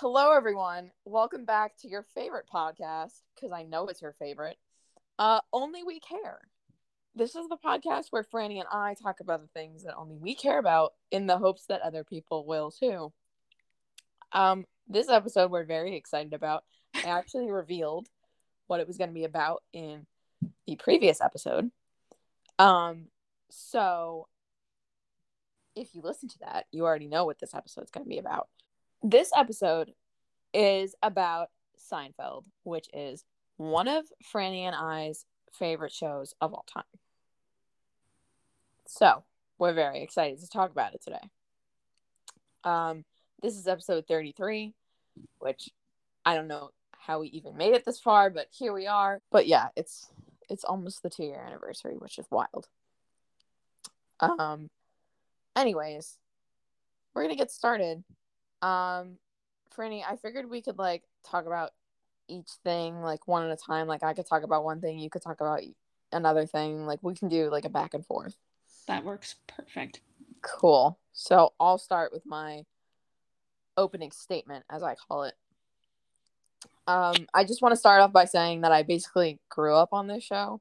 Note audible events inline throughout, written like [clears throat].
Hello, everyone. Welcome back to your favorite podcast because I know it's your favorite. Uh, only we care. This is the podcast where Franny and I talk about the things that only we care about in the hopes that other people will too. Um, this episode we're very excited about. I actually revealed what it was going to be about in the previous episode. Um, so if you listen to that, you already know what this episode's going to be about. This episode is about Seinfeld, which is one of Franny and I's favorite shows of all time. So, we're very excited to talk about it today. Um, this is episode 33, which I don't know how we even made it this far, but here we are. But yeah, it's it's almost the 2-year anniversary, which is wild. Um anyways, we're to get started. Um Franny, I figured we could like talk about each thing like one at a time. Like I could talk about one thing, you could talk about another thing. Like we can do like a back and forth. That works perfect. Cool. So I'll start with my opening statement, as I call it. Um, I just want to start off by saying that I basically grew up on this show.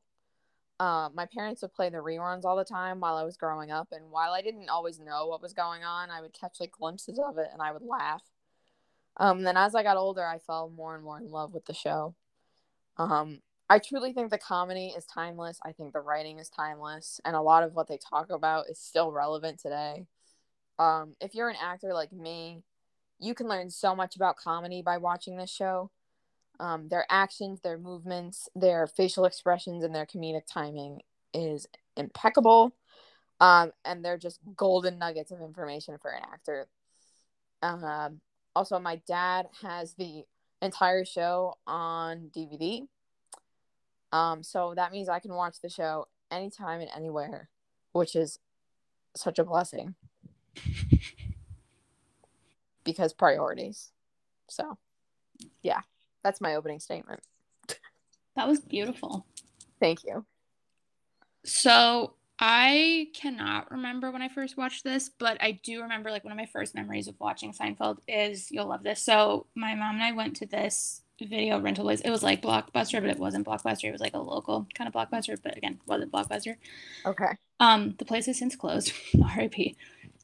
Uh, my parents would play the reruns all the time while I was growing up, and while I didn't always know what was going on, I would catch like glimpses of it and I would laugh. Um, then as I got older, I fell more and more in love with the show. Um, I truly think the comedy is timeless. I think the writing is timeless, and a lot of what they talk about is still relevant today. Um, if you're an actor like me, you can learn so much about comedy by watching this show. Um, their actions, their movements, their facial expressions, and their comedic timing is impeccable. Um, and they're just golden nuggets of information for an actor. Um, also, my dad has the entire show on DVD. Um, so that means I can watch the show anytime and anywhere, which is such a blessing. [laughs] because priorities. So, yeah, that's my opening statement. That was beautiful. Thank you. So, I cannot remember when I first watched this, but I do remember like one of my first memories of watching Seinfeld is you'll love this. So, my mom and I went to this video rental place. It was like Blockbuster, but it wasn't Blockbuster. It was like a local kind of Blockbuster, but again, wasn't Blockbuster. Okay. Um, the place has since closed, [laughs] RIP.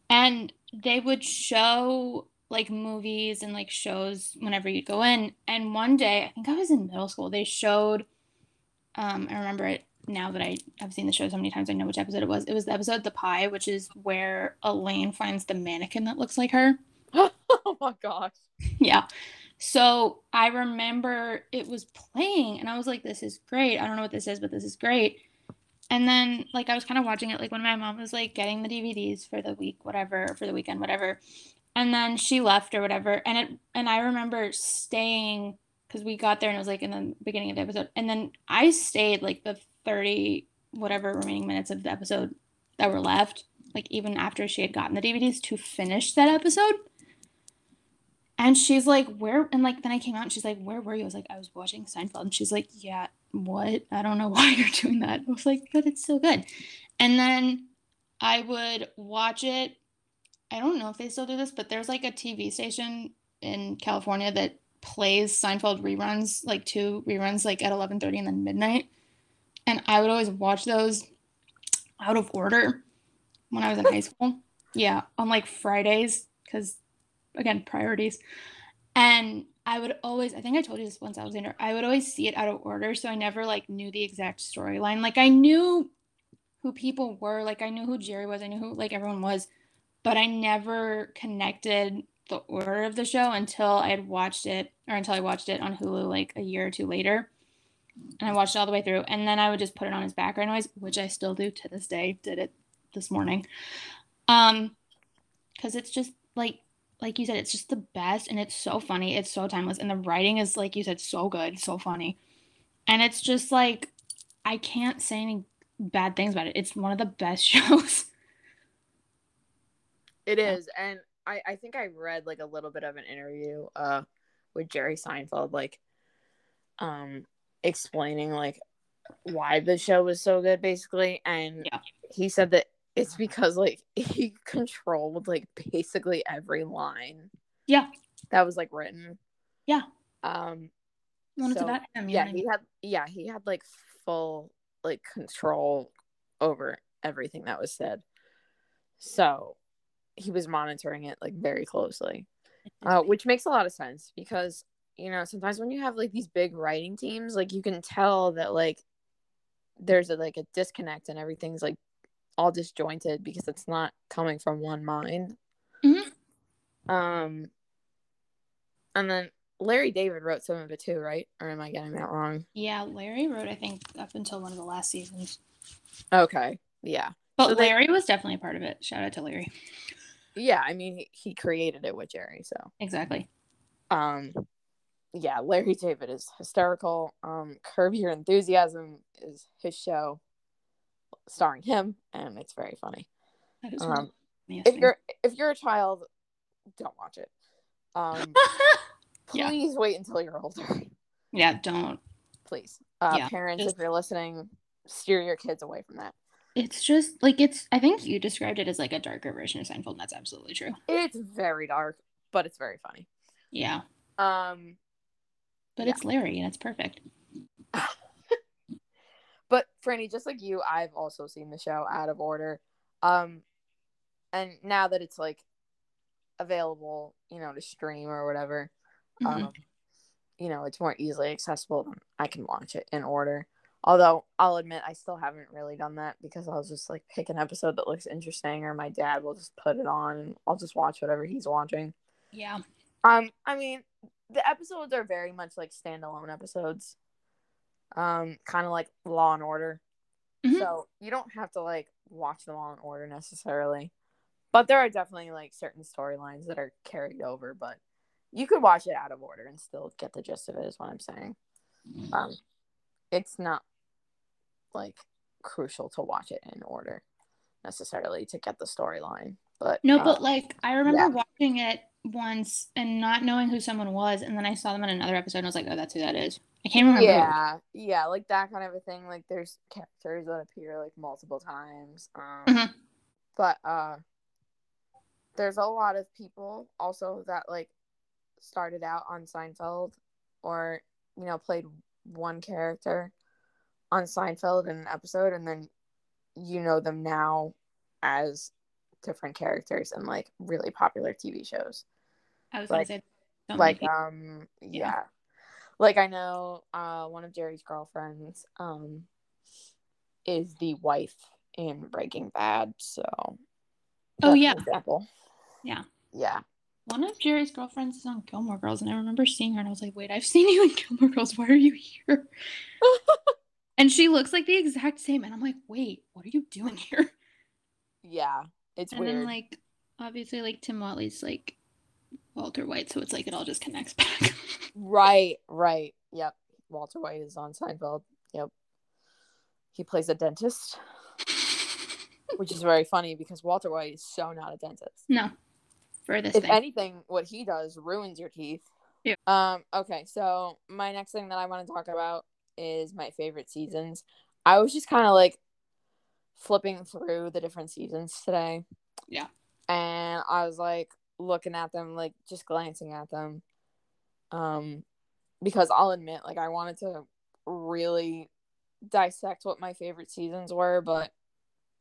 And they would show like movies and like shows whenever you'd go in. And one day, I think I was in middle school, they showed um I remember it now that I have seen the show so many times, I know which episode it was. It was the episode The Pie, which is where Elaine finds the mannequin that looks like her. [laughs] oh my gosh. yeah. So I remember it was playing and I was like, this is great. I don't know what this is, but this is great. And then like I was kind of watching it like when my mom was like getting the DVDs for the week, whatever, for the weekend, whatever and then she left or whatever. And it and i remember staying because we got there and it was like in the beginning of the episode. And then i stayed like the 30 whatever remaining minutes of the episode that were left like even after she had gotten the dvds to finish that episode. And she's like where and like then i came out and she's like where were you? I was like i was watching seinfeld. And she's like yeah what? I don't know [laughs] why you're doing that. I was like but it's so good. And then i would watch it I don't know if they still do this, but there's like a TV station in California that plays Seinfeld reruns, like two reruns, like at 11:30 and then midnight. And I would always watch those out of order when I was in high school. Yeah, on like Fridays, because again, priorities. And I would always, I think I told you this once, Alexander, I would always see it out of order. So I never like knew the exact storyline. Like I knew who people were, like I knew who Jerry was, I knew who like everyone was but I never connected the order of the show until I had watched it or until I watched it on Hulu like a year or two later. And I watched it all the way through. And then I would just put it on as background noise, which I still do to this day. Did it this morning. Um, because it's just like like you said, it's just the best and it's so funny. It's so timeless. And the writing is like you said, so good, so funny. And it's just like I can't say any bad things about it. It's one of the best [laughs] shows. It is, and I I think I read like a little bit of an interview uh with Jerry Seinfeld, like um explaining like why the show was so good, basically, and yeah. he said that it's because like [laughs] he controlled like basically every line. Yeah. that was like written. Yeah. Um it's So, about him. yeah, know what I he had yeah, he had like full like control over everything that was said. So he was monitoring it like very closely. [laughs] Uh, which makes a lot of sense because you know sometimes when you have like these big writing teams like you can tell that like there's a like a disconnect and everything's like all disjointed because it's not coming from one mind Mhm. um and then larry david wrote some of it too right or am i getting that wrong Yeah, Larry wrote, I think, up until one of the last seasons. okay yeah But So they- Larry was definitely a part of it. Shout out to Larry. Yeah i mean he, he created it with jerry so. Exactly. um yeah larry david is hysterical. Um curb your enthusiasm is his show starring him and it's very funny. Um if you're if you're a child don't watch it. Um [laughs] Yeah. please wait until you're older. Yeah, don't. please. Uh Yeah, parents just- if you're listening steer your kids away from that It's just like it's. I think you described it as like a darker version of Seinfeld. And that's absolutely true. it's very dark but it's very funny Yeah, um but Yeah. it's Larry and it's perfect. [laughs] But Franny, just like you, I've also seen the show out of order. Um and now that it's like available, you know, to stream or whatever, Mhm. um you know, it's more easily accessible, I can watch it in order. Although I'll admit I still haven't really done that because I'll just like pick an episode that looks interesting or my dad will just put it on and I'll just watch whatever he's watching. Yeah. Um, I mean, the episodes are very much like standalone episodes. Um, kind of like Law and Order. Mhm. So you don't have to like watch them all in order necessarily. But there are definitely like certain storylines that are carried over, but you could watch it out of order and still get the gist of it is what I'm saying. Um it's not like crucial to watch it in order necessarily to get the storyline. But No, uh, but like I remember yeah. watching it once and not knowing who someone was, and then I saw them in another episode and I was like, oh, that's who that is. I can't remember. yeah yeah like that kind of a thing like there's characters that appear like multiple times um Mhm. but uh there's a lot of people also that like started out on Seinfeld or you know played one character on Seinfeld in an episode and then you know them now as different characters in like really popular TV shows I was Like- gonna say don't like um yeah. Yeah. like i know uh one of jerry's girlfriends um is the wife in breaking bad so Oh, yeah. example Yeah. yeah one of Jerry's girlfriends is on Gilmore Girls, and I remember seeing her, and I was like, wait, I've seen you in [laughs] Gilmore Girls. Why are you here? [laughs] and she looks like the exact same, and I'm like, wait, what are you doing here? yeah it's and weird then like obviously like Tim Whatley's like Walter White, so it's like it all just connects [laughs] back. right right yep walter white is on seinfeld yep he plays a dentist which is very funny because walter white is so not a dentist no, for this if thing. anything, what he does ruins your teeth. Yeah. Um. Okay. So my next thing that I want to talk about is my favorite seasons. I was just kind of like flipping through the different seasons today. Yeah. And I was like looking at them, like just glancing at them. Um, because I'll admit, like I wanted to really dissect what my favorite seasons were, but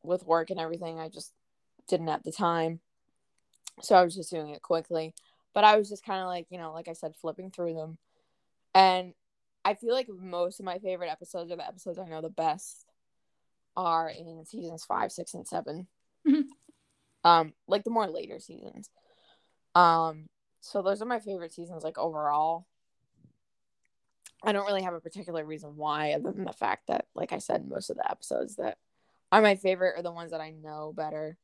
with work and everything, I just didn't have the time so I was just doing it quickly. But I was just kind of like, you know, like I said, flipping through them. And I feel like most of my favorite episodes are the episodes I know the best are in seasons five, six, and 7 Mhm. Um, like the more later seasons. Um, so those are my favorite seasons, like overall. I don't really have a particular reason why, other than the fact that, like I said, most of the episodes that are my favorite are the ones that I know better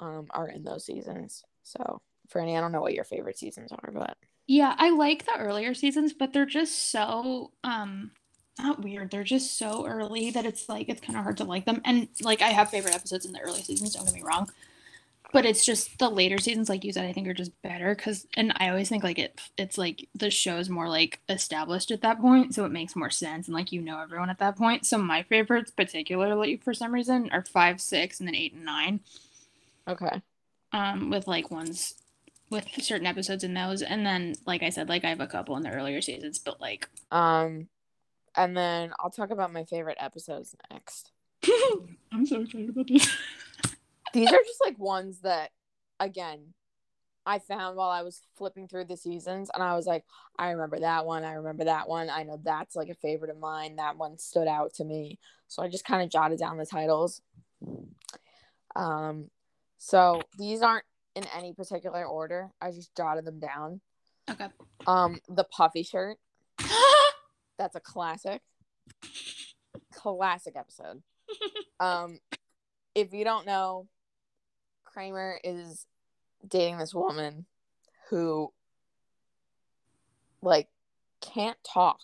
um are in those seasons. So Franny, I don't know what your favorite seasons are, but Yeah, I like the earlier seasons, but they're just so um not weird. They're just so early that it's like it's kind of hard to like them. And like I have favorite episodes in the early seasons, don't get me wrong. But it's just the later seasons, like you said, I think are just better because and I always think like it it's like the show's more like established at that point, so it makes more sense and like you know everyone at that point. So my favorites particularly for some reason are five, six, and then eight and nine okay. um with like ones with certain episodes in those. And then, like I said, like I have a couple in the earlier seasons, but like Um, and then I'll talk about my favorite episodes next. [laughs] I'm so excited about these [laughs] These are just like ones that, again, I found while I was flipping through the seasons, and I was like, I remember that one. I remember that one. I know that's like a favorite of mine. That one stood out to me. So I just kind of jotted down the titles. Um, so these aren't in any particular order. I just jotted them down. okay. Um, the puffy shirt. [laughs] That's a classic. Classic episode. [laughs] Um, if you don't know, Kramer is dating this woman who like can't talk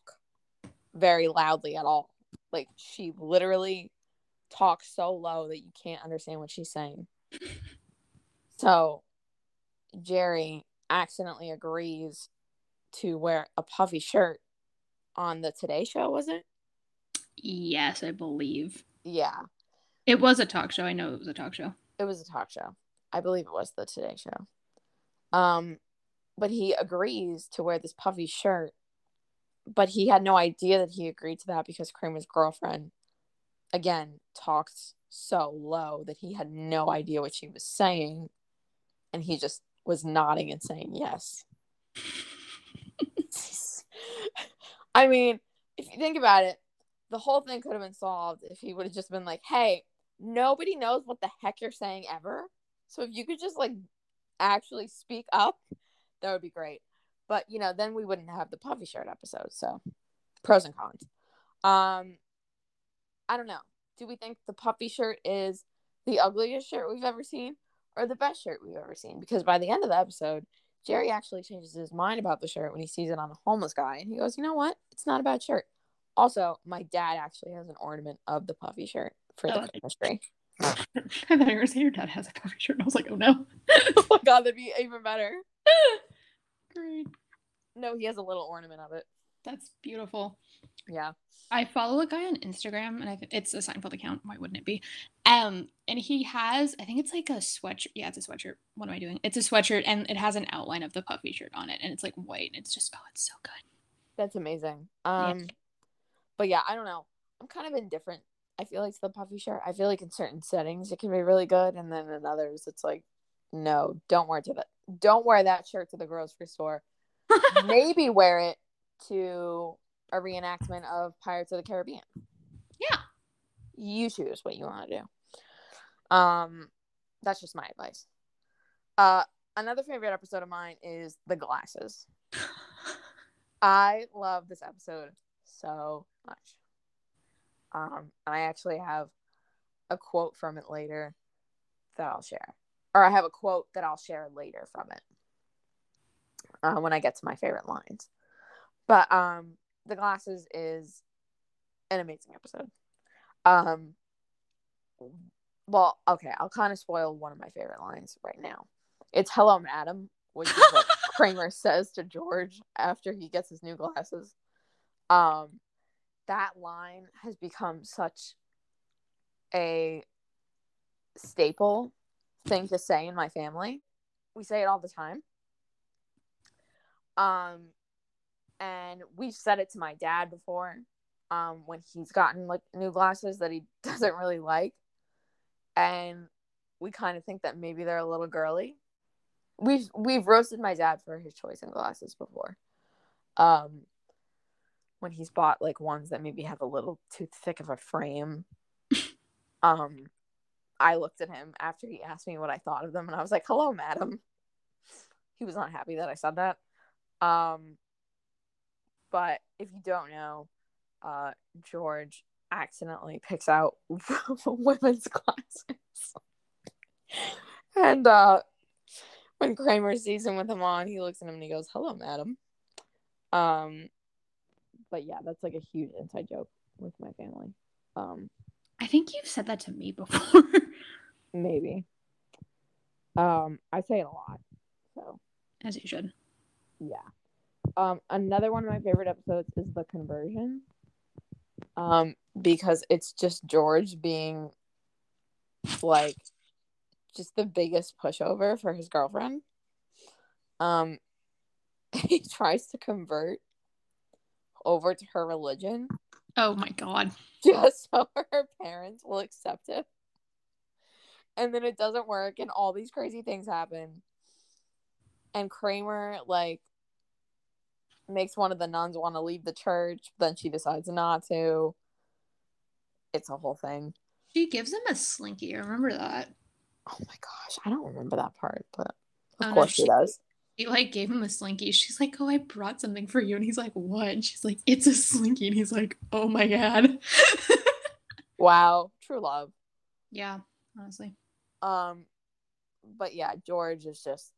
very loudly at all. Like she literally talks so low that you can't understand what she's saying. So Jerry accidentally agrees to wear a puffy shirt on the Today Show, was it? yes, I believe. Yeah, It was a talk show. I know it was a talk show. it was a talk show. I believe it was the Today Show. Um, but he agrees to wear this puffy shirt, but he had no idea that he agreed to that because Kramer's girlfriend, again, talked so low that he had no idea what she was saying, and he just was nodding and saying yes. [laughs] I mean, if you think about it, the whole thing could have been solved if he would have just been like, "Hey, nobody knows what the heck you're saying ever." So if you could just like actually speak up, that would be great. But you know, then we wouldn't have the puffy shirt episode. So pros and cons. Um I don't know. Do we think the puffy shirt is the ugliest shirt we've ever seen or the best shirt we've ever seen? Because by the end of the episode, Jerry actually changes his mind about the shirt when he sees it on the homeless guy and he goes, "You know what? It's not a bad shirt." Also, my dad actually has an ornament of the puffy shirt for the Oh. Christmas [laughs] tree. I thought you were gonna say your dad has a puffy shirt. And I was like, oh no. [laughs] oh my god, that'd be even better. [laughs] Great. No, he has a little ornament of it. That's beautiful. Yeah. I follow a guy on Instagram, and I th- it's a Seinfeld account. Why wouldn't it be? Um, and he has, I think it's like a sweatshirt. Yeah, it's a sweatshirt. What am I doing? It's a sweatshirt, and it has an outline of the puffy shirt on it, and it's like white. And it's just, oh, it's so good. That's amazing. Um but yeah, I don't know. I'm kind of indifferent. I feel like to the puffy shirt. I feel like in certain settings it can be really good and then in others it's like no, don't wear to the don't wear that shirt to the grocery store. [laughs] Maybe wear it to a reenactment of Pirates of the Caribbean. Yeah. You choose what you want to do. Um that's just my advice. Uh another favorite episode of mine is The Glasses. [laughs] I love this episode so much. Um, and I actually have a quote from it later that I'll share, or I have a quote that I'll share later from it uh, when I get to my favorite lines. But um, the glasses is an amazing episode. Um, well, okay, I'll kind of spoil one of my favorite lines right now. It's "Hello, madam," which is what [laughs] Kramer says to George after he gets his new glasses. Um, that line has become such a staple thing to say in my family. We say it all the time. Um, and we've said it to my dad before. Um, when he's gotten like new glasses that he [laughs] doesn't really like, and we kind of think that maybe they're a little girly. We've we've roasted my dad for his choice in glasses before. Um, when he's bought like ones that maybe have a little too thick of a frame. [laughs] um, I looked at him after he asked me what I thought of them, and I was like, "Hello, madam." He was not happy that I said that. Um, but if you don't know, uh, George accidentally picks out [laughs] women's glasses, and uh, when Kramer sees him with them on, he looks at him and he goes, "Hello, madam." Um, but yeah, that's like a huge inside joke with my family. Um, I think you've said that to me before. [laughs] maybe. Um, I say it a lot. So As you should. yeah. Um, another one of my favorite episodes is the conversion. Um, because it's just George being like just the biggest pushover for his girlfriend. Um, [laughs] he tries to convert over to her religion Oh my god. just [laughs] so her parents will accept it. And then it doesn't work, and all these crazy things happen. And Kramer, like, makes one of the nuns want to leave the church, then she decides not to. It's a whole thing. She gives him a slinky. I remember that. Oh my gosh, I don't remember that part, but of Oh, no, course she she- does. She like gave him a slinky. She's like, "Oh, I brought something for you," and he's like, "What?" And she's like, "It's a slinky," and he's like, "Oh my god." [laughs] Wow, true love. yeah, honestly. Um, but yeah, George is just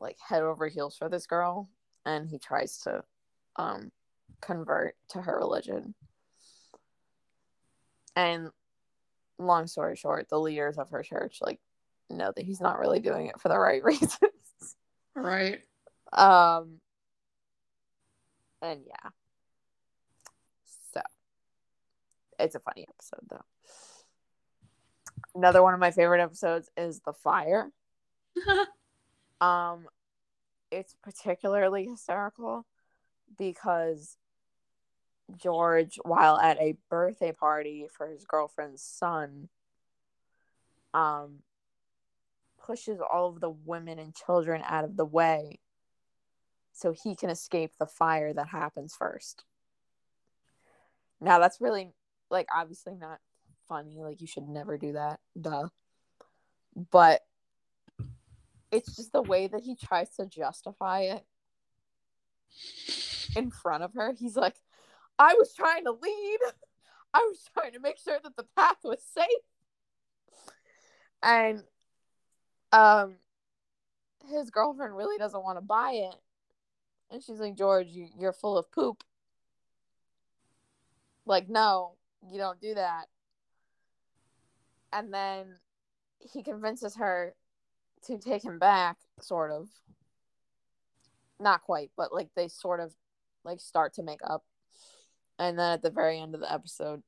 like head over heels for this girl, and he tries to um convert to her religion. And long story short, the leaders of her church like know that he's not really doing it for the right [laughs] reasons. Right. um, and yeah, so it's a funny episode though. Another one of my favorite episodes is the fire. [laughs] Um, it's particularly hysterical because George, while at a birthday party for his girlfriend's son, um, pushes all of the women and children out of the way so he can escape the fire that happens first. Now, that's really, like, obviously not funny. Like, you should never do that. Duh. But it's just the way that he tries to justify it in front of her. He's like, I was trying to lead. [laughs] I was trying to make sure that the path was safe. And um his girlfriend really doesn't want to buy it. And she's like, George, you, you're full of poop. Like, no, you don't do that. And then he convinces her to take him back, sort of. Not quite, but like they sort of like start to make up. And then at the very end of the episode,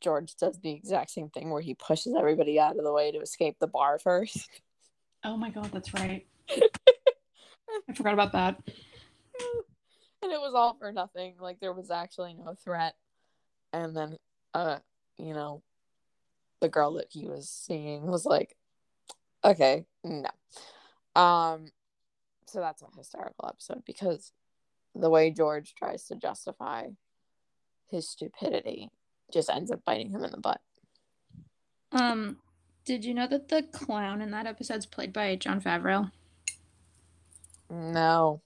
George does the exact same thing where he pushes everybody out of the way to escape the bar first. [laughs] Oh my god, that's right. [laughs] I forgot about that. and it was all for nothing. Like there was actually no threat. And then uh, you know, the girl that he was seeing was like, Okay, no. Um so that's a hysterical episode because the way George tries to justify his stupidity just ends up biting him in the butt. Um, did you know that the clown in that episode's played by Jon Favreau? No.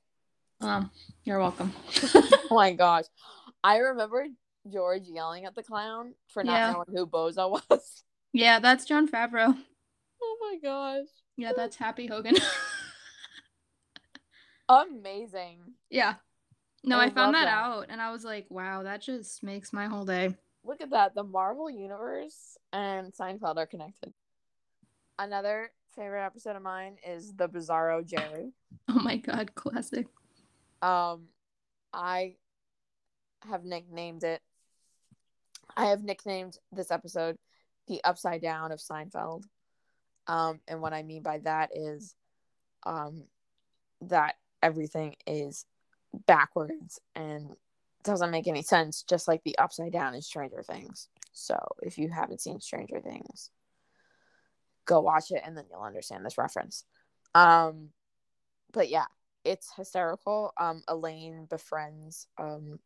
Um, you're welcome. [laughs] oh my gosh. I remember George yelling at the clown for not Yeah. knowing who Bozo was. yeah, that's Jon Favreau. Oh my gosh. Yeah, that's Happy Hogan. [laughs] Amazing. yeah. No, I I, found that, that. out and I was like, wow, that just makes my whole day. Look at that. The Marvel Universe and Seinfeld are connected. Another favorite episode of mine is the Bizarro Jerry. [laughs] Oh my god, classic. Um, I have nicknamed it. I have nicknamed this episode the Upside Down of Seinfeld. Um, and what I mean by that is, um, that everything is backwards and doesn't make any sense, just like the Upside Down in Stranger Things. So if you haven't seen Stranger Things, go watch it and then you'll understand this reference. Um, but yeah, it's hysterical. Um, Elaine befriends um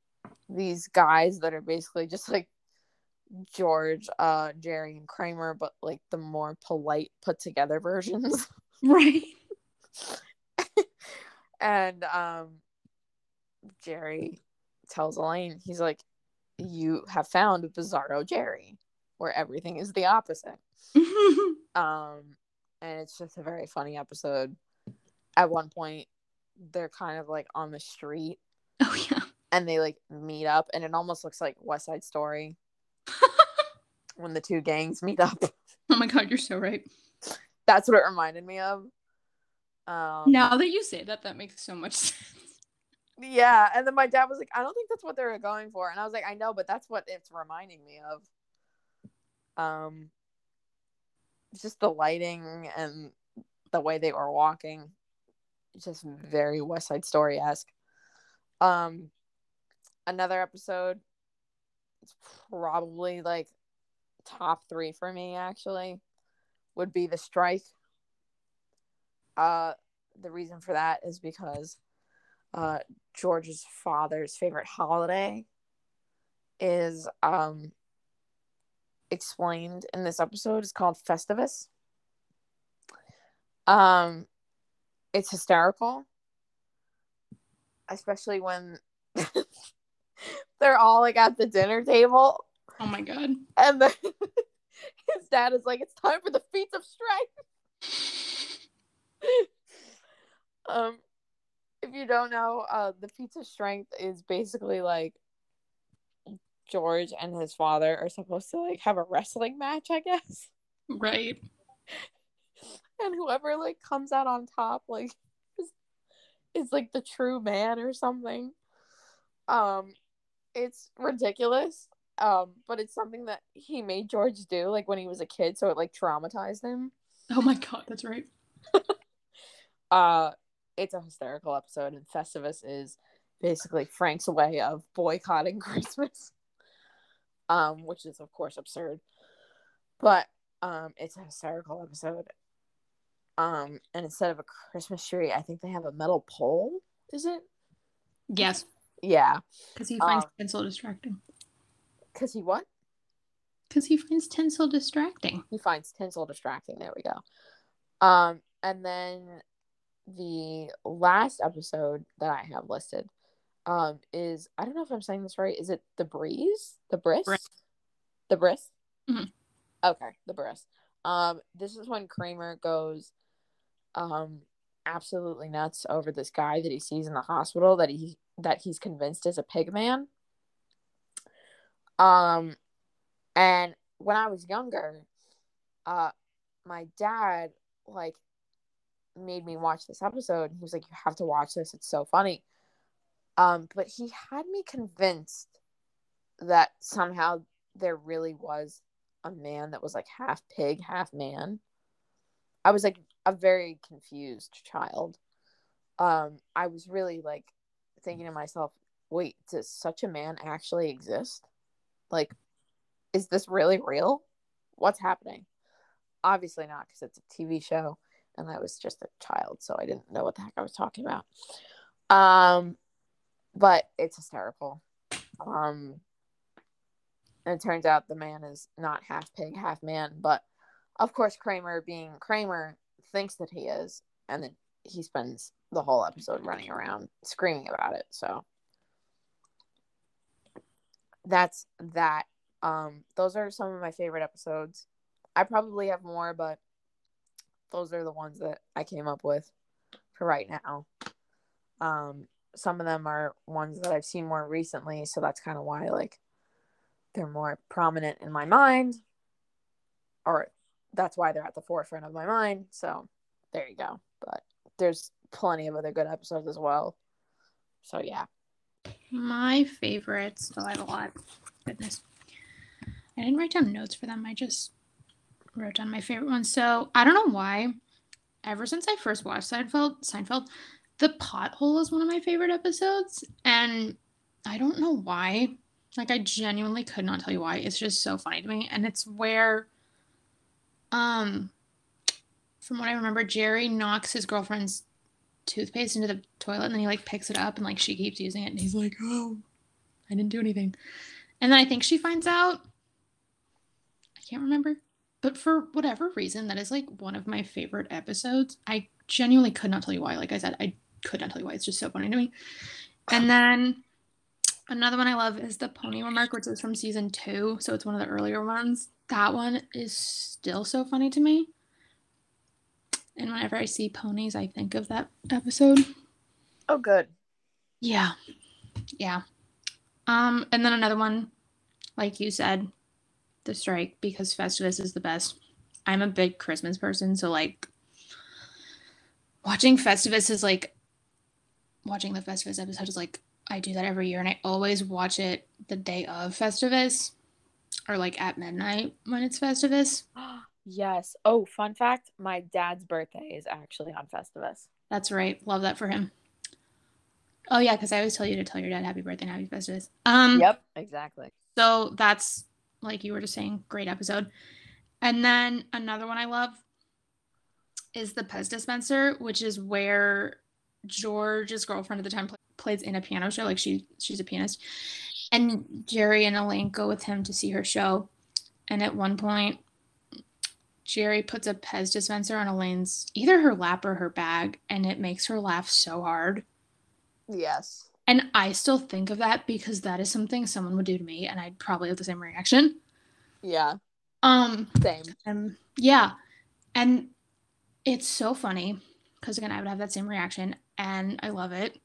these guys that are basically just like George, uh, Jerry, and Kramer, but like the more polite, put together [laughs] versions. Right. [laughs] and um, Jerry tells Elaine, he's like, "You have found Bizarro Jerry, where everything is the opposite." [laughs] Um, and it's just a very funny episode. At one point, they're kind of like on the street oh yeah. and they like meet up, and it almost looks like West Side Story when the two gangs meet up. [laughs] Oh my god, you're so right. That's what it reminded me of. Um, Now that you say that, that makes so much [laughs] sense. Yeah, and then my dad was like, "I don't think that's what they were going for," and I was like, "I know, but that's what it's reminding me of." Um, just the lighting and the way they were walking. just very West Side Story esque. Um, another episode. It's probably like top three for me. Actually, would be the strike. Uh, the reason for that is because uh, George's father's favorite holiday is um explained in this episode. It's called Festivus. Um, it's hysterical, especially when [laughs] they're all like at the dinner table. Oh my god! And then [laughs] his dad is like, "It's time for the feats of strength." [laughs] um, if you don't know, uh, the feats of strength is basically like George and his father are supposed to like have a wrestling match, I guess. Right. [laughs] And whoever like comes out on top, like, is, is like the true man or something. Um, it's ridiculous. Um, but it's something that he made George do like when he was a kid, so it like traumatized him. Oh my god, that's right. [laughs] uh, it's a hysterical episode, and Festivus is basically Frank's way of boycotting [laughs] Christmas um, which is of course absurd. But um, it's a hysterical episode. Um, and instead of a Christmas tree, I think they have a metal pole. Is it? Yes. Yeah. Because he finds um, tinsel distracting. Because he what? Because he finds tinsel distracting. He finds tinsel distracting. There we go. Um, and then the last episode that I have listed um is I don't know if I'm saying this right. Is it the breeze? The bris? The bris? Mm-hmm. Okay, the bris. Um, this is when Kramer goes um absolutely nuts over this guy that he sees in the hospital that he that he's convinced is a pig man. Um and when I was younger, uh my dad like made me watch this episode. He was like, You have to watch this, it's so funny. Um, but he had me convinced that somehow there really was a man that was like half pig, half man. I was like a very confused child. Um, I was really like thinking to myself, wait, does such a man actually exist? Like, is this really real? What's happening? Obviously not, because it's a TV show and I was just a child, so I didn't know what the heck I was talking about. Um, but it's hysterical. Um, and it turns out the man is not half pig, half man. But of course, Kramer, being Kramer, thinks that he is, and then he spends the whole episode running around screaming about it. So that's that. Um, those are some of my favorite episodes. I probably have more, but those are the ones that I came up with for right now. Um, some of them are ones that I've seen more recently, so that's kind of why like they're more prominent in my mind, or that's why they're at the forefront of my mind. So there you go. But there's plenty of other good episodes as well. So yeah. My favorites, oh, I have a lot. Goodness. I didn't write down notes for them. I just wrote down my favorite ones. So I don't know why. Ever since I first watched Seinfeld, Seinfeld, the pothole is one of my favorite episodes, and I don't know why. Like I genuinely could not tell you why. It's just so funny to me, and it's where, um, from what I remember, Jerry knocks his girlfriend's toothpaste into the toilet, and then he like picks it up, and like she keeps using it, and he's like, "Oh, I didn't do anything," and then I think she finds out. I can't remember, but for whatever reason, that is like one of my favorite episodes. I genuinely could not tell you why. Like I said, I could not tell you why. It's just so funny to me. And then another one I love is the pony remark, which is from season two. So it's one of the earlier ones. That one is still so funny to me. And whenever I see ponies, I think of that episode. Oh, good. Yeah. Yeah. Um, and then another one, like you said, the strike, because Festivus is the best. I'm a big Christmas person, so like watching Festivus is like watching the Festivus episode is like I do that every year, and I always watch it the day of Festivus, or like at midnight when it's Festivus. [gasps] [gasps] yes. Oh, fun fact: my dad's birthday is actually on Festivus. That's right. Love that for him. Oh yeah, because I always tell you to tell your dad happy birthday and happy festivus. Um Yep, exactly. so that's like you were just saying, great episode. And then another one I love is the Pez dispenser, which is where George's girlfriend at the time pl- plays in a piano show. Like she she's a pianist, and Jerry and Elaine go with him to see her show. And at one point, Jerry puts a Pez dispenser on Elaine's either her lap or her bag, and it makes her laugh so hard. Yes. And I still think of that because that is something someone would do to me, and I'd probably have the same reaction. Yeah. Um, Same. um, yeah, and it's so funny because again, I would have that same reaction, and I love it.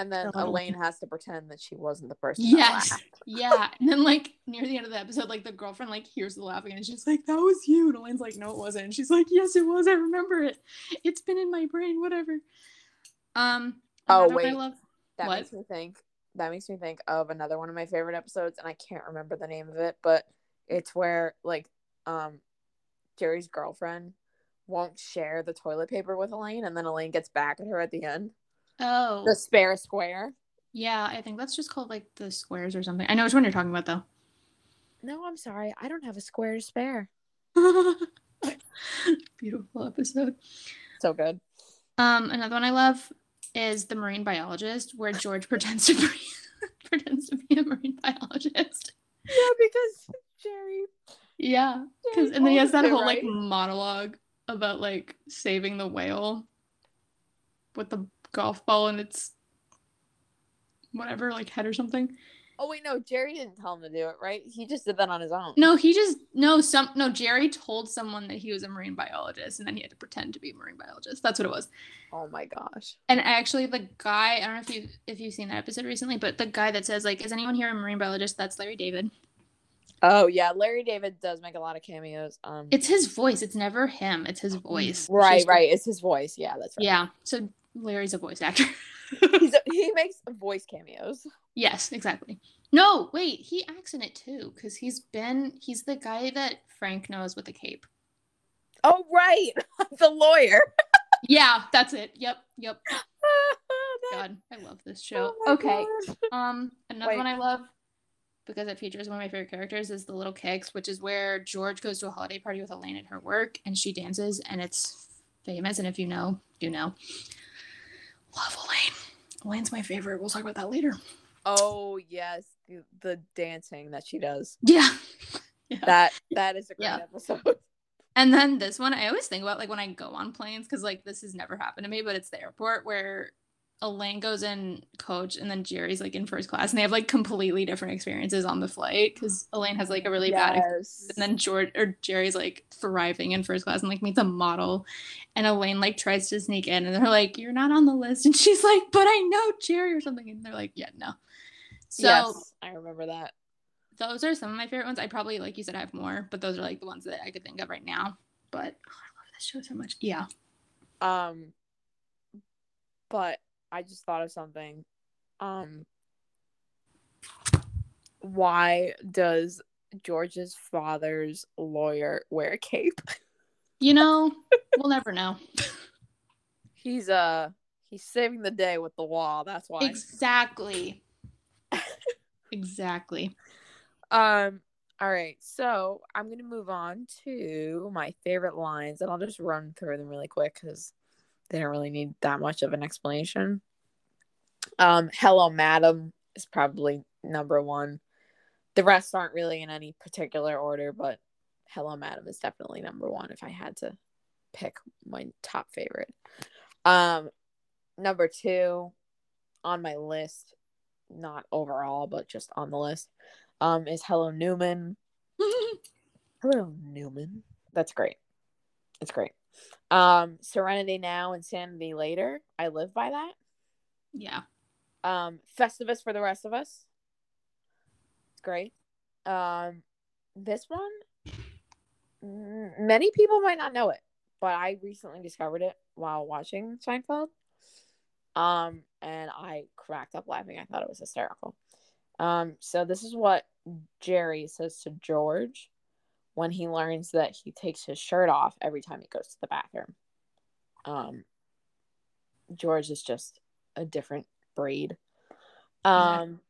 And then Elaine has to pretend that she wasn't the person. Yes, [laughs] yeah. And then like near the end of the episode, like the girlfriend like hears the laughing, and she's like, "That was you," and Elaine's like, "No, it wasn't." And she's like, "Yes, it was. I remember it. It's been in my brain. Whatever." Um. Oh, another one I wait. love. That What? makes me think. That makes me think of another one of my favorite episodes, and I can't remember the name of it, but it's where like um Jerry's girlfriend won't share the toilet paper with Elaine, and then Elaine gets back at her at the end. Oh, The spare square. yeah. I think that's just called like the squares or something. I know which one you're talking about though. No, I'm sorry, I don't have a square to spare. [laughs] Beautiful episode. So good. Um, another one I love is the marine biologist, where George [laughs] pretends to be [laughs] pretends to be a marine biologist. Yeah, because Jerry. Yeah, because and then he has that whole like monologue about like saving the whale with the golf ball and its whatever like head or something. Oh wait, no, Jerry didn't tell him to do it, right? He just did that on his own. No, he just no some no Jerry told someone that he was a marine biologist and then he had to pretend to be a marine biologist. That's what it was. Oh my gosh. And actually, the guy I don't know if you if you've seen that episode recently, but the guy that says like, "Is anyone here a marine biologist?" That's Larry David. Oh yeah, Larry David does make a lot of cameos. Um, It's his voice. It's never him. It's his voice. Right, just- right. It's his voice. Yeah, that's right. Yeah. So Larry's a voice actor. [laughs] He's a, he makes voice cameos. yes, exactly. No, wait, he acts in it too because he's been he's the guy that Frank knows with the cape. Oh right, [laughs] the lawyer. [laughs] Yeah, that's it. Yep, yep. [gasps] God, I love this show. oh okay. gosh. Um, another Wait. one I love because it features one of my favorite characters is the Little Kicks, which is where George goes to a holiday party with Elaine at her work and she dances and it's famous. And if you know, you know. Love Elaine. Elaine's my favorite. We'll talk about that later. Oh yes, the, the dancing that she does. Yeah. [laughs] yeah. That that is a great Yeah. episode. [laughs] And then this one, I always think about like when I go on planes because like this has never happened to me, but it's the airport where Elaine goes in coach and then Jerry's like in first class and they have like completely different experiences on the flight because Elaine has like a really bad yes. and then George or Jerry's like thriving in first class and like meets a model and Elaine like tries to sneak in and they're like you're not on the list [laughs] and she's like but I know Jerry or something and they're like yeah no so yes, I remember that. those are some of my favorite ones I probably like you said I have more but those are like the ones that I could think of right now but oh, I love this show so much yeah Um, but I just thought of something. Um, why does George's father's lawyer wear a cape? you know [laughs] we'll never know He's uh he's saving the day with the wall, That's why. exactly [laughs] exactly Um. All right. So I'm gonna move on to my favorite lines, and I'll just run through them really quick because they don't really need that much of an explanation. Um. Hello, madam is probably number one. The rest aren't really in any particular order, but Hello, madam is definitely number one if I had to pick my top favorite. Um. Number two on my list, not overall, but just on the list um, is Hello Newman. [laughs] Hello Newman. That's great. It's great. Um, Serenity Now, Insanity Later. I live by that. yeah Um, Festivus for the rest of us. It's great. Um, this one, many people might not know it, but I recently discovered it while watching Seinfeld. Um, and I cracked up laughing. I thought it was hysterical. Um, so this is what Jerry says to George when he learns that he takes his shirt off every time he goes to the bathroom. Um, George is just a different breed. Yeah. Um,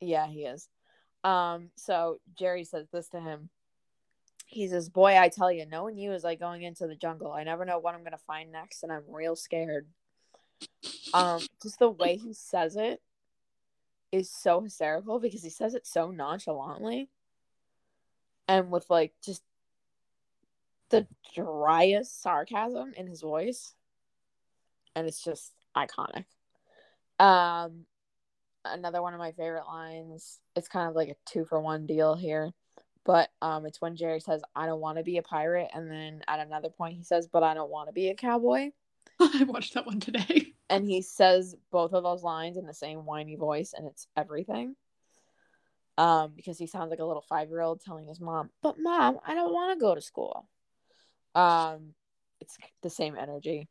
yeah, he is. Um, so Jerry says this to him. He says, "Boy, I tell you, knowing you is like going into the jungle. I never know what I'm gonna find next, and I'm real scared." Um, just the way he says it is so hysterical because he says it so nonchalantly, and with like just the driest sarcasm in his voice, and it's just iconic. Um, another one of my favorite lines. It's kind of like a two for one deal here, but um, it's when Jerry says, "I don't want to be a pirate," and then at another point he says, "But I don't want to be a cowboy." [laughs] I watched that one today. And he says both of those lines in the same whiny voice, and it's everything. Um, because he sounds like a little five year old telling his mom, "But mom, I don't want to go to school." Um, it's the same energy.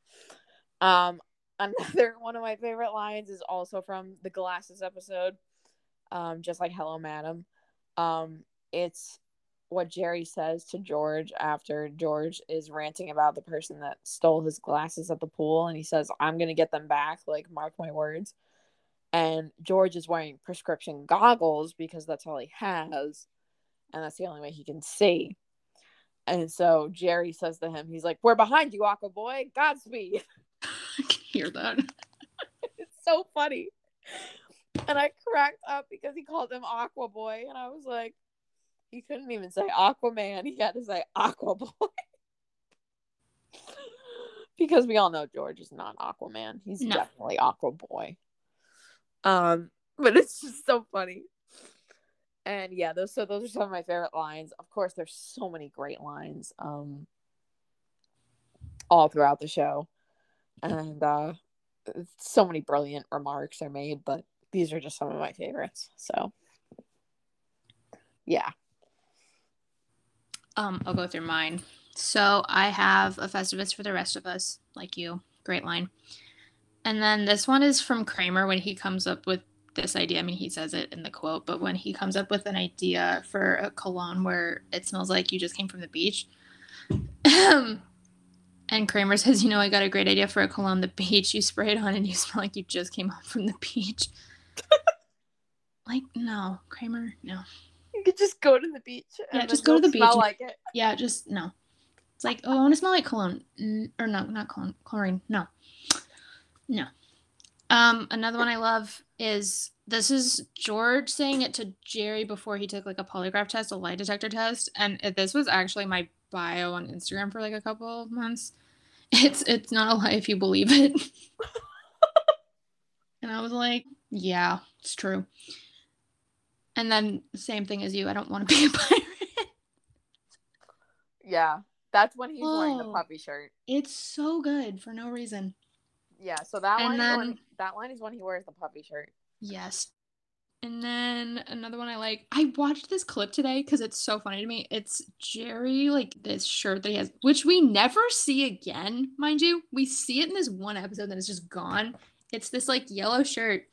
Um, [laughs] another one of my favorite lines is also from the glasses episode um just like hello madam um it's what jerry says to george after george is ranting about the person that stole his glasses at the pool and he says i'm gonna get them back like mark my words and george is wearing prescription goggles because that's all he has and that's the only way he can see and so jerry says to him he's like we're behind you aqua boy godspeed [laughs] I can hear that. it's so funny. And I cracked up because he called him Aqua Boy, and I was like, he couldn't even say Aquaman. He had to say Aqua Boy. [laughs] because we all know George is not Aquaman. He's No. definitely Aqua Boy. Um, [laughs] but it's just so funny. And yeah, those so those are some of my favorite lines. Of course, there's so many great lines. Um all throughout the show and uh so many brilliant remarks are made but these are just some of my favorites so yeah Um, I'll go through mine. So I have a Festivus for the rest of us, like you. Great line. And then this one is from Kramer when he comes up with this idea. I mean, he says it in the quote, but when he comes up with an idea for a cologne where it smells like you just came from the beach. [clears throat] and Kramer says, You know, I got a great idea for a cologne, the beach. You spray it on and you [laughs] smell like you just came home from the beach. [laughs] like, no, Kramer, no. you could just go to the beach Yeah, and just go to the smell beach. like it Yeah, just no. It's like, oh, I want to smell like cologne. N- or no, not cologne, chlorine. No. No. Um, another one I love is this is George saying it to Jerry before he took like a polygraph test, a lie detector test, and this was actually my bio on Instagram for like a couple of months. It's it's not a lie if you believe it. [laughs] and I was like, yeah, it's true. And then same thing as you, I don't want to be a [laughs] pirate. yeah that's when he's wearing the Oh. puppy shirt It's so good for no reason. Yeah so that And line is when, then- that one is when he wears the puppy shirt Yes. And then another one I like. I watched this clip today because it's so funny to me. It's Jerry, like this shirt that he has, which we never see again, mind you. We see it in this one episode, then it's just gone. It's this like yellow shirt.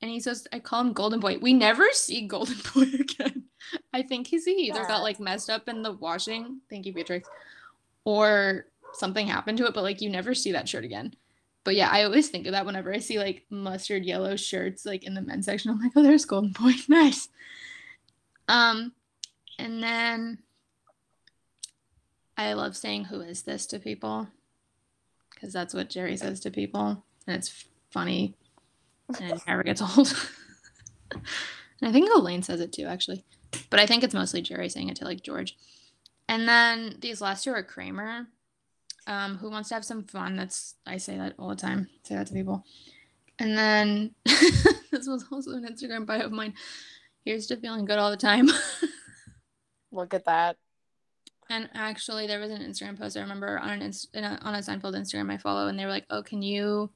And he says, I call him Golden Boy. We never see Golden [laughs] Boy again. I think he's he either got like messed up in the washing. Thank you, Beatrix. Or something happened to it, but like you never see that shirt again. But yeah, I always think of that whenever I see like mustard yellow shirts like in the men's section. I'm like, oh, there's Golden Boy, [laughs] nice. Um, and then I love saying "Who is this?" to people because that's what Jerry says to people, and it's funny and it never gets [laughs] old. and I think Elaine says it too, actually, but I think it's mostly Jerry saying it to like George. And then these last two are Kramer um, who wants to have some fun. That's I say that all the time. Say that to people. And then [laughs] this was also an Instagram bio of mine. Here's to feeling good all the time. [laughs] look at that and actually, there was an Instagram post I remember on an Inst- in a, on a Seinfeld Instagram I follow, and they were like, "Oh, can you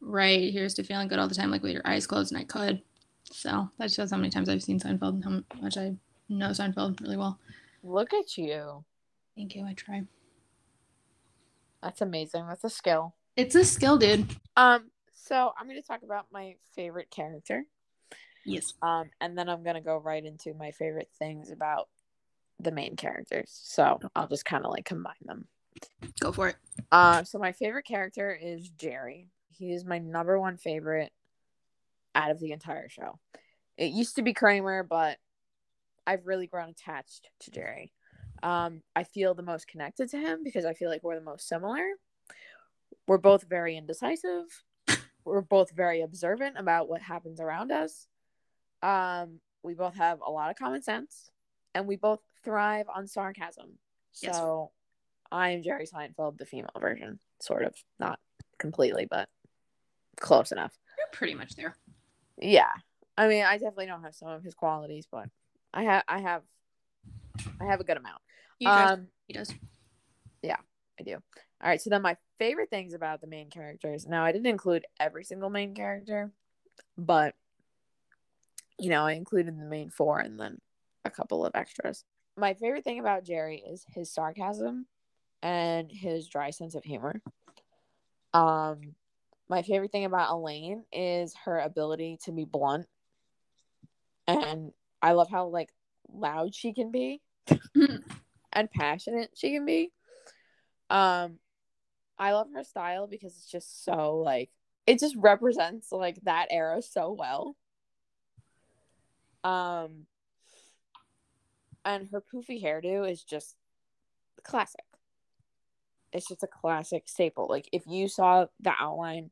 write here's to feeling good all the time, like with your eyes closed?" And I could. So that shows how many times I've seen Seinfeld and how much I know Seinfeld really well. look at you Thank you. I try. That's amazing that's a skill It's a skill, dude. um so i'm going to talk about my favorite character Yes. Um, and then I'm gonna go right into my favorite things about the main characters. So I'll just kind of like combine them. Go for it. Uh, so my favorite character is Jerry. he is my number one favorite out of the entire show. It used to be Kramer, but I've really grown attached to Jerry. Um, I feel the most connected to him because I feel like we're the most similar. We're both very indecisive. [laughs] We're both very observant about what happens around us. Um, we both have a lot of common sense, and we both thrive on sarcasm. Yes. So, I am Jerry Seinfeld, the female version, sort of, not completely, but close enough. You're pretty much there. Yeah, I mean, I definitely don't have some of his qualities, but I have, I have, I have a good amount. You Um, he does. Yeah, I do. All right. So then my favorite things about the main characters. Now I didn't include every single main character, but you know, I included the main four and then a couple of extras. My favorite thing about Jerry is his sarcasm and his dry sense of humor. Um my favorite thing about Elaine is her ability to be blunt. And I love how like loud she can be [laughs] and passionate she can be. Um, I love her style because it's just so like it just represents like that era so well. Um, and her poofy hairdo is just classic. It's just a classic staple. Like if you saw the outline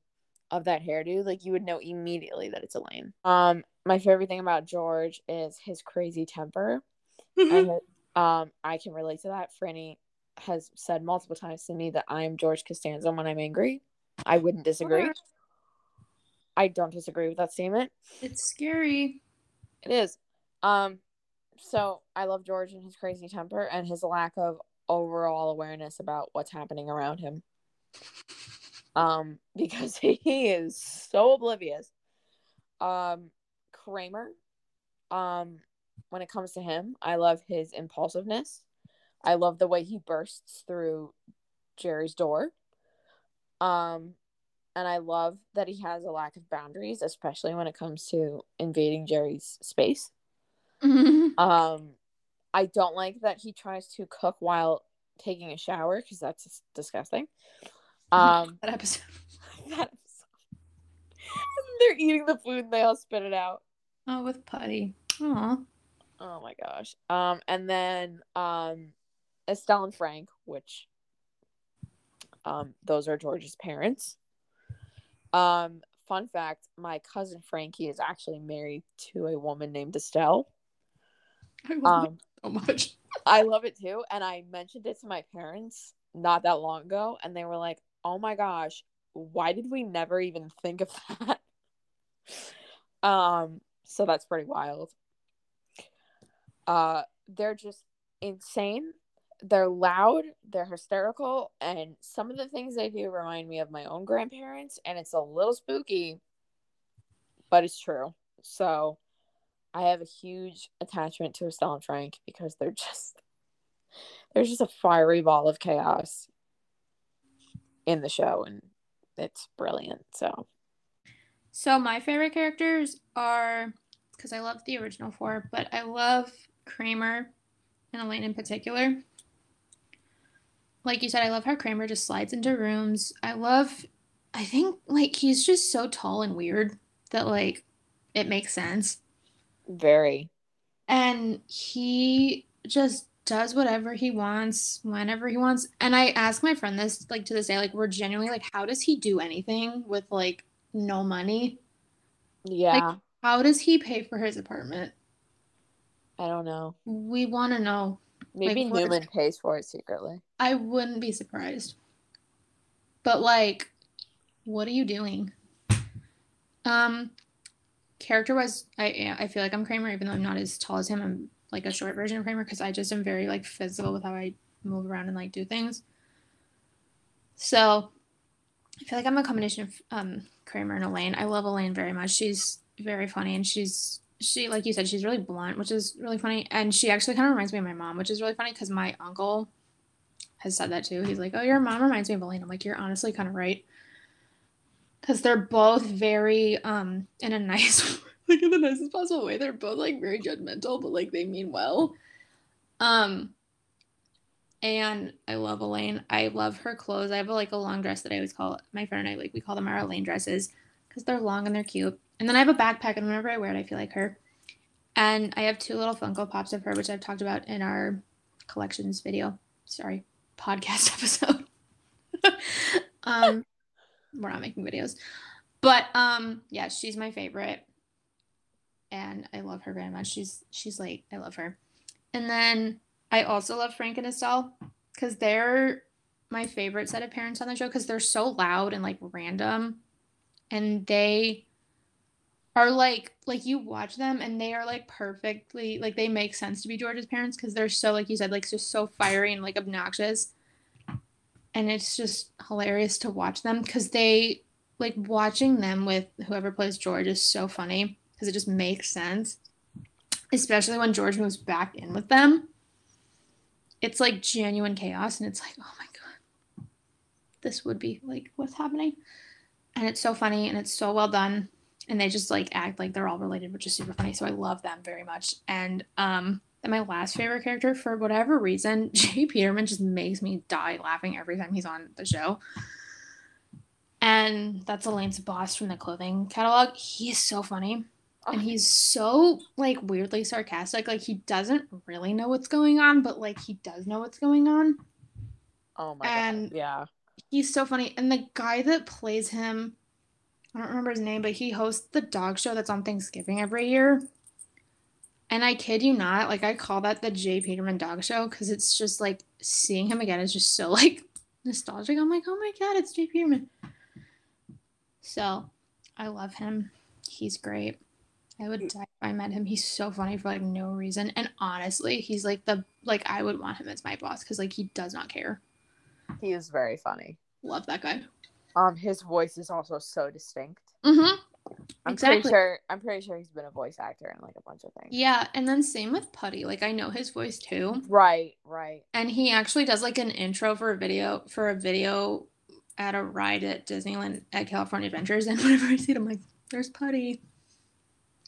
of that hairdo, like you would know immediately that it's Elaine. Um, my favorite thing about George is his crazy temper. [laughs] and um, I can relate to that. Franny has said multiple times to me that I am George Costanza when I'm angry. I wouldn't disagree. I don't disagree with that statement. It's scary. It is. Um, so I love George and his crazy temper and his lack of overall awareness about what's happening around him. Um, [laughs] because he is so oblivious. Um, Kramer, um, when it comes to him, I love his impulsiveness. I love the way he bursts through Jerry's door. Um, and I love that he has a lack of boundaries, especially when it comes to invading Jerry's space. [laughs] Um, I don't like that he tries to cook while taking a shower because that's disgusting. [laughs] Um, that episode. [laughs] that is- they're eating the food and they all spit it out. Oh, with Puddy. Aw. Oh my gosh. Um, and then um, Estelle and Frank, which um, those are George's parents. Um, fun fact: my cousin Frankie is actually married to a woman named Estelle. I love Um, it so much. [laughs] I love it too, and I mentioned it to my parents not that long ago, and they were like, "Oh my gosh, why did we never even think of [laughs] that?" um, so that's pretty wild. Uh, they're just insane. They're loud, they're hysterical, and some of the things they do remind me of my own grandparents, and it's a little spooky, but it's true. So I have a huge attachment to Estelle and Frank because they're just there's just a fiery ball of chaos in the show and it's brilliant. So So my favorite characters are because I love the original four, but I love Kramer and Elaine in particular. Like you said, I love how Kramer just slides into rooms. I love I think like he's just so tall and weird that like it makes sense. very And he just does whatever he wants whenever he wants. And I ask my friend this like to this day, like we're genuinely like, how does he do anything with like no money? yeah, How does he pay for his apartment? I don't know. We want to know. Maybe Like, what Newman pays for it secretly. I wouldn't be surprised. But like, what are you doing? Um, character wise, I I feel like I'm Kramer, even though I'm not as tall as him. I'm like a short version of Kramer because I just am very like physical with how I move around and like do things. So I feel like I'm a combination of um Kramer and Elaine. I love Elaine very much. She's very funny and she's she like you said she's really blunt, which is really funny. And she actually kind of reminds me of my mom, which is really funny because my uncle has said that too. He's like, "Oh, your mom reminds me of Elaine." I'm like, "You're honestly kind of right." Because they're both very, um, in a nice, [laughs] like in the nicest possible way. They're both like very judgmental, but like they mean well. Um, and I love Elaine. I love her clothes. I have a, like a long dress that I always call my friend and I like we call them our Elaine dresses because they're long and they're cute. And then I have a backpack, and whenever I wear it, I feel like her. And I have two little Funko Pops of her, which I've talked about in our collections video. Sorry, podcast [laughs] episode. [laughs] um, we're not making videos, but um, yeah, she's my favorite, and I love her very much. She's she's like I love her, and then I also love Frank and Estelle because they're my favorite set of parents on the show because they're so loud and like random, and they are like like you watch them and they are like perfectly like they make sense to be George's parents because they're so like you said like just so fiery and like obnoxious. And it's just hilarious to watch them because they like watching them with whoever plays George is so funny because it just makes sense, especially when George moves back in with them. It's like genuine chaos, and it's like, oh my god, this would be like what's happening, and it's so funny and it's so well done, and they just like act like they're all related, which is super funny. So I love them very much, and um and my last favorite character, for whatever reason, [laughs] J. Peterman just makes me die laughing every time he's on the show. And that's Elaine's boss from the clothing catalog. He's so funny. And he's so like weirdly sarcastic. Like he doesn't really know what's going on, but like he does know what's going on. Oh my And- god. Yeah. He's so funny. And the guy that plays him, I don't remember his name, but he hosts the dog show that's on Thanksgiving every year. And I kid you not, like I call that the J. Peterman dog show because it's just like seeing him again is just so [laughs] like nostalgic. I'm like, oh my god, it's J. Peterman. So I love him. He's great. I would die if I met him. He's so funny for like no reason. And honestly, he's like the like I would want him as my boss because like he does not care. He is very funny. Love that guy. Um, his voice is also so distinct. Mm-hmm. I'm Exactly. pretty sure. I'm pretty sure he's been a voice actor in like a bunch of things. Yeah, and then same with Puddy. Like I know his voice too. Right. Right. And he actually does like an intro for a video for a video at a ride at Disneyland at California Adventures. [laughs] And whenever I see it, I'm like, there's Puddy.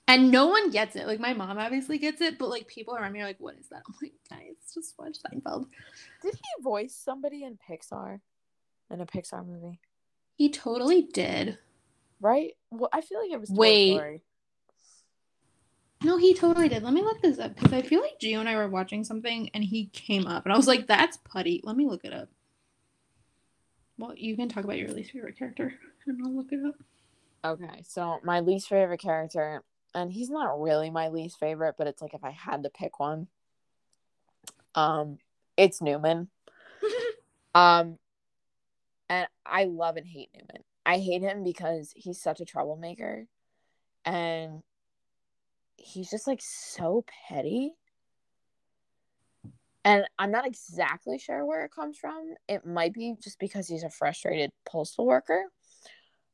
And no one gets it. Like my mom obviously gets it, but like people around me are like, what is that? I'm like, guys, just watch Seinfeld. Did he voice somebody in Pixar? In a Pixar movie? He totally did. Right. Well, I feel like it was. Toy Wait. Story. No, he totally did. Let me look this up because I feel like Gio and I were watching something and he came up and I was like, that's Puddy. Let me look it up. Well, you can talk about your least favorite character [laughs] and I'll look it up. Okay, so my least favorite character, and he's not really my least favorite, but it's like if I had to pick one, um, it's Newman. [laughs] Um, and I love and hate Newman. I hate him because he's such a troublemaker, and he's just like so petty. And I'm not exactly sure where it comes from. It might be just because he's a frustrated postal worker.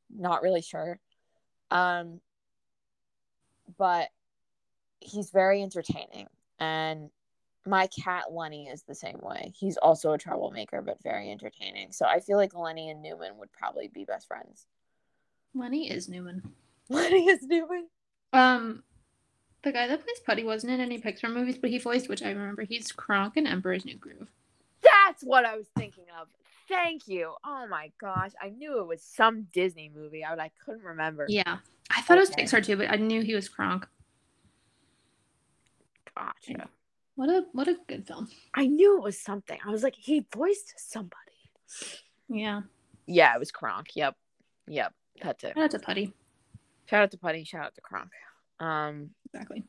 Not really sure. Um, but he's very entertaining. And my cat Lenny is the same way. He's also a troublemaker, but very entertaining. So I feel like Lenny and Newman would probably be best friends. Lenny is Newman. [laughs] Lenny is Newman. Um, the guy that plays Puddy wasn't in any Pixar movies, but he voiced, which I remember, he's Kronk in Emperor's New Groove. That's what I was thinking of. Thank you. Oh my gosh, I knew it was some Disney movie, but I couldn't remember. Yeah, I thought it was Pixar too, but I knew he was Kronk. Gotcha. What a what a good film. I knew it was something. I was like, he voiced somebody. Yeah, Yeah, it was Kronk. Yep. Yep. That's it. shout out to Puddy. Shout out to Puddy. Shout out to Kronk. Um, Exactly.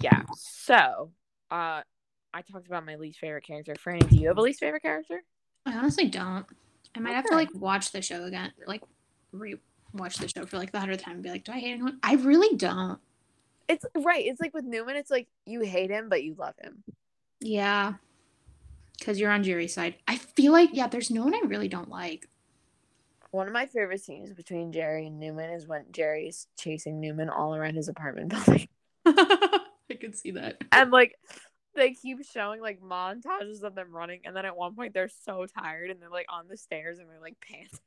yeah. So, uh, I talked about my least favorite character. Franny, do you have a least favorite character? I honestly don't. I might have to like watch the show again, like re watch the show for like the hundredth time and be like, do I hate anyone? I really don't. It's right. It's like with Newman. It's like you hate him, but you love him. Yeah, because you're on Jerry's side. I feel like yeah, there's no one I really don't like. One of my favorite scenes between Jerry and Newman is when Jerry's chasing Newman all around his apartment [laughs] building. [laughs] I could see that. and like they keep showing like montages of them running and then at one point they're so tired and they're like on the stairs and they're like panting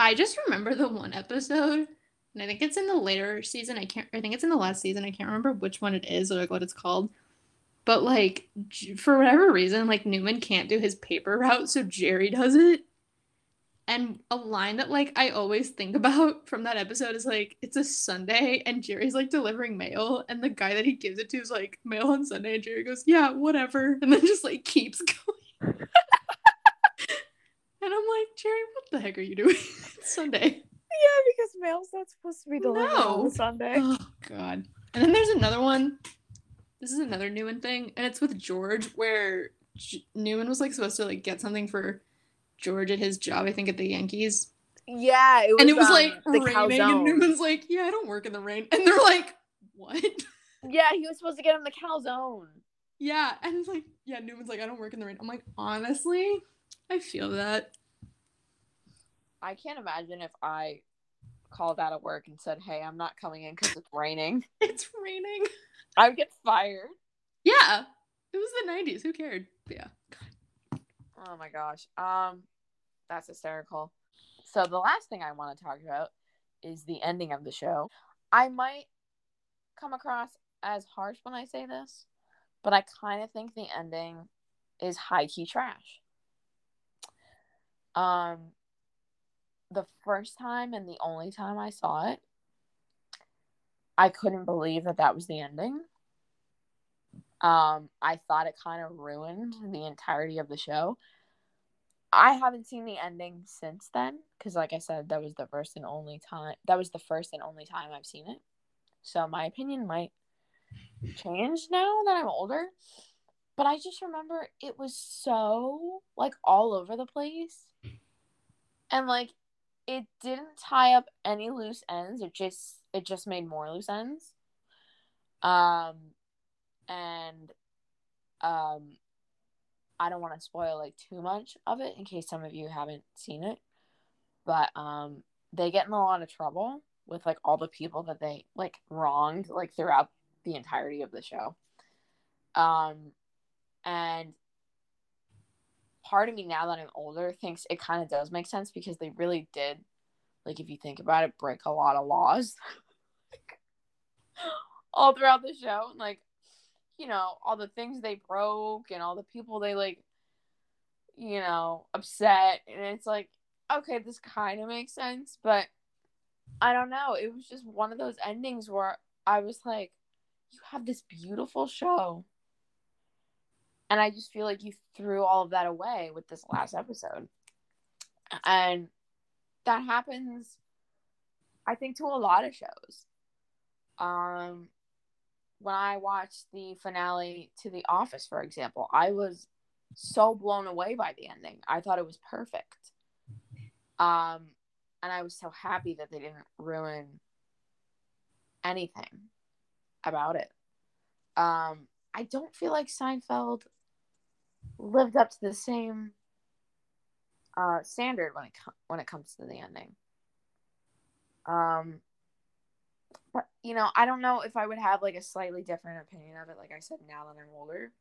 I just remember the one episode, and I think it's in the later season. I can't. I think it's in the last season. I can't remember which one it is or like what it's called. but like for whatever reason, like Newman can't do his paper [laughs] route, so Jerry does it. And a line that like I always think about [laughs] from that episode is like it's a Sunday and Jerry's like delivering mail and the guy that he gives it to is like mail on Sunday and Jerry goes, "Yeah, whatever." [laughs] And then just like keeps going. and I'm like, "Jerry, what the heck are you doing? it's Sunday." Yeah, because mail's not supposed to be delivered no. on Sunday. Oh god. And then there's another one. This is another Newman thing, and it's with George where J- Newman was like supposed to like get something for George at his job, I think at the Yankees. Yeah, it was, and it was um, like raining, calzone. and Newman's like, "Yeah, I don't work in the rain," and they're like, "What?" Yeah, he was supposed to get him the calzone. Yeah, and it's like, yeah, Newman's like, "I don't work in the rain." I'm like, honestly, I feel that. I can't imagine if I called out of work and said, "Hey, I'm not coming in because it's raining." [laughs] it's raining. I would get fired. Yeah, it was the '90s. Who cared? Yeah. Oh my gosh. Um, that's hysterical. So the last thing I want to talk about is the ending of the show. I might come across as harsh when I say this, but I kind of think the ending is high key trash. Um, the first time and the only time I saw it, I couldn't believe that that was the ending. Um, I thought it kind of ruined the entirety of the show. I haven't seen the ending since then because, like I said, that was the first and only time. That was the first and only time I've seen it. So my opinion might change now that I'm older. But I just remember it was so like all over the place, and like it didn't tie up any loose ends. It just it just made more loose ends. Um, and um, I don't want to spoil like too much of it in case some of you haven't seen it. But um, they get in a lot of trouble with like all the people that they like wronged like throughout the entirety of the show. Um, and part of me now that I'm older thinks it kind of does make sense because they really did, like, if you think about it, break a lot of laws [laughs] all throughout the show. Like, you know, all the things they broke and all the people they, like, you know, upset. And it's like, okay, this kind of makes sense, but I don't know. It was just one of those endings where I was like, you have this beautiful show and I just feel like you threw all of that away with this last episode. And that happens I think to a lot of shows. Um when I watched the finale to The Office, for example, I was so blown away by the ending. I thought it was perfect. Um and I was so happy that they didn't ruin anything about it. Um I don't feel like Seinfeld lived up to the same uh, standard when it com- when it comes to the ending. Um, but you know, I don't know if I would have like a slightly different opinion of it. Like I said, now that I'm older,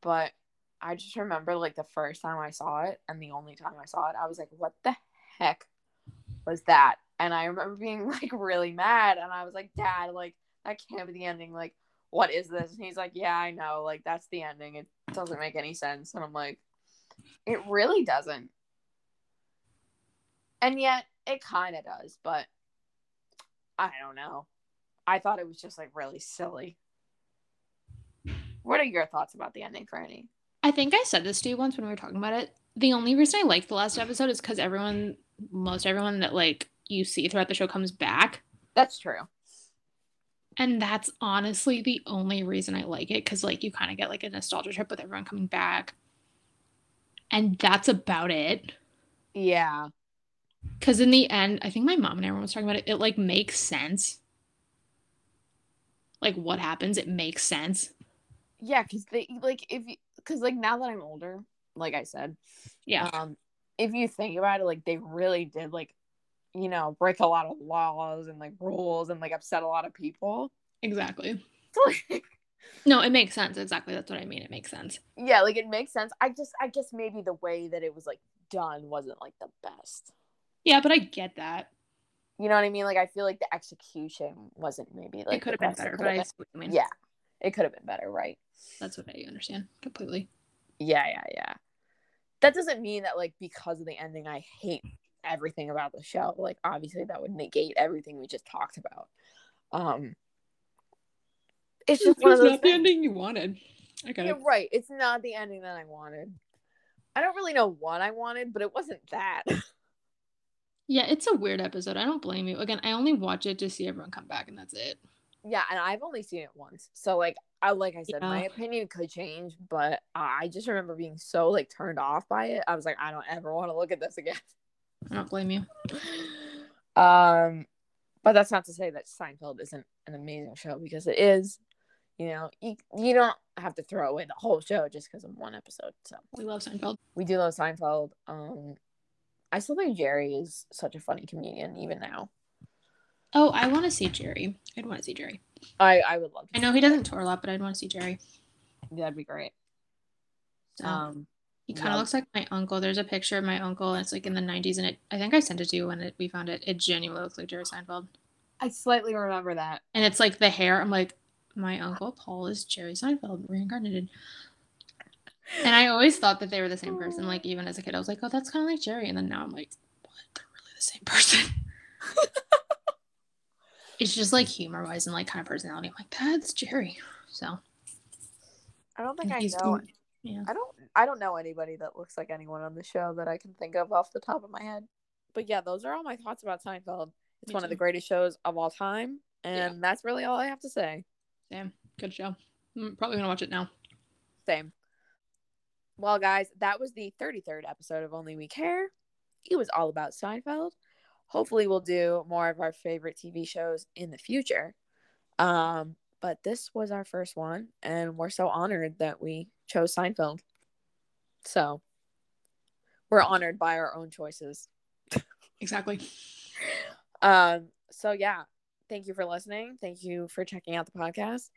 but I just remember like the first time I saw it and the only time I saw it, I was like, "What the heck was that?" And I remember being [laughs] like really mad, and I was like, "Dad, like that can't be the ending. Like, what is this?" And he's like, "Yeah, I know. Like that's the ending. It doesn't make any sense. And I'm like, it really doesn't. And yet it kind of does, but I don't know. I thought it was just like really silly. What are your thoughts about the ending, Franny? I think I said this to you once when we were talking about it. The only reason I liked the last episode is because everyone, most everyone that like you see throughout the show comes back. That's true. And that's honestly the only reason I like it because, like, you kind of get like a nostalgia trip with everyone coming back. And that's about it. Yeah. Because in the end, I think my mom and everyone was talking about it. It like makes sense. Like what happens, it makes sense. Yeah, because they like if you because like now that I'm older, like I said, yeah. Um, if you think about it, like they really did like you know, break a lot of laws and like rules and like upset a lot of people. Exactly. [laughs] no, it makes sense. Exactly. That's what I mean. It makes sense. Yeah, like it makes sense. I just I guess maybe the way that it was like done wasn't like the best. Yeah, but I get that. You know what I mean? Like I feel like the execution wasn't maybe like it could have been better, but I mean. Yeah. It could have been better, right? That's what I understand completely. Yeah, yeah, yeah. That doesn't mean that like because of the ending I hate everything about the show. Like obviously that would negate everything we just talked about. Um it's just those not the ending you wanted. I got Yeah, it. right. It's not the ending that I wanted. I don't really know what I wanted, but it wasn't that. Yeah, it's a weird episode. I don't blame you. Again, I only watch it to see everyone come back, and that's it. yeah, and I've only seen it once. So like I like I said, my opinion could change, but I just remember being so like turned off by it. I was like, I don't ever want to look at this again. [laughs] I don't blame you. Um, but that's not to say that Seinfeld isn't an amazing show because it is. You know, you, you don't have to throw away the whole show just because of one episode. So We love Seinfeld. we do love Seinfeld. Um, I still think Jerry is such a funny comedian even now. Oh, I want to see Jerry. I'd want to see Jerry. I I would love. To I know he doesn't tour a lot, but I'd want to see Jerry. That'd be great. So Um, he kind of yeah. looks like my uncle. There's a picture of my uncle, and it's like in the 90s, and it. I think I sent it to you when it, we found it. It genuinely looks like Jerry Seinfeld, I slightly remember that. and it's like the hair. I'm like, my uncle Paul is Jerry Seinfeld reincarnated. And I always thought that they were the same person. Like even as a kid, I was like, oh, that's kind of like Jerry. And then now I'm like, what? They're really the same person. [laughs] it's just like humor wise and like kind of personality. I'm like, that's Jerry. So I don't think I know. Yeah. I don't. I don't know anybody that looks like anyone on the show that I can think of off the top of my head. But yeah, those are all my thoughts about Seinfeld. It's Me one of the greatest shows of all time, and Yeah. that's really all I have to say. Damn, good show. I'm probably gonna watch it now. Same. Well, guys, that was the 33rd episode of Only We Care. It was all about Seinfeld. Hopefully, we'll do more of our favorite TV shows in the future. Um, but this was our first one, and we're so honored that we chose Seinfeld. So, we're honored by our own choices. [laughs] Exactly. Um, so yeah, thank you for listening. Thank you for checking out the podcast.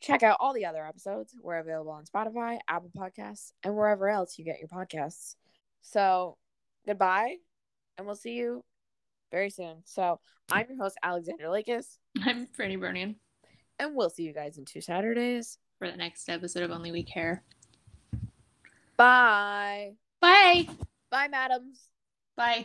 Check out all the other episodes. We're available on Spotify, Apple Podcasts, and wherever else you get your podcasts. So goodbye, and we'll see you very soon. So I'm your host, Alexander Lakis, I'm Franny Bernian and we'll see you guys in two Saturdays. for the next episode of Only We Care. Bye. Bye. Bye, madams. Bye.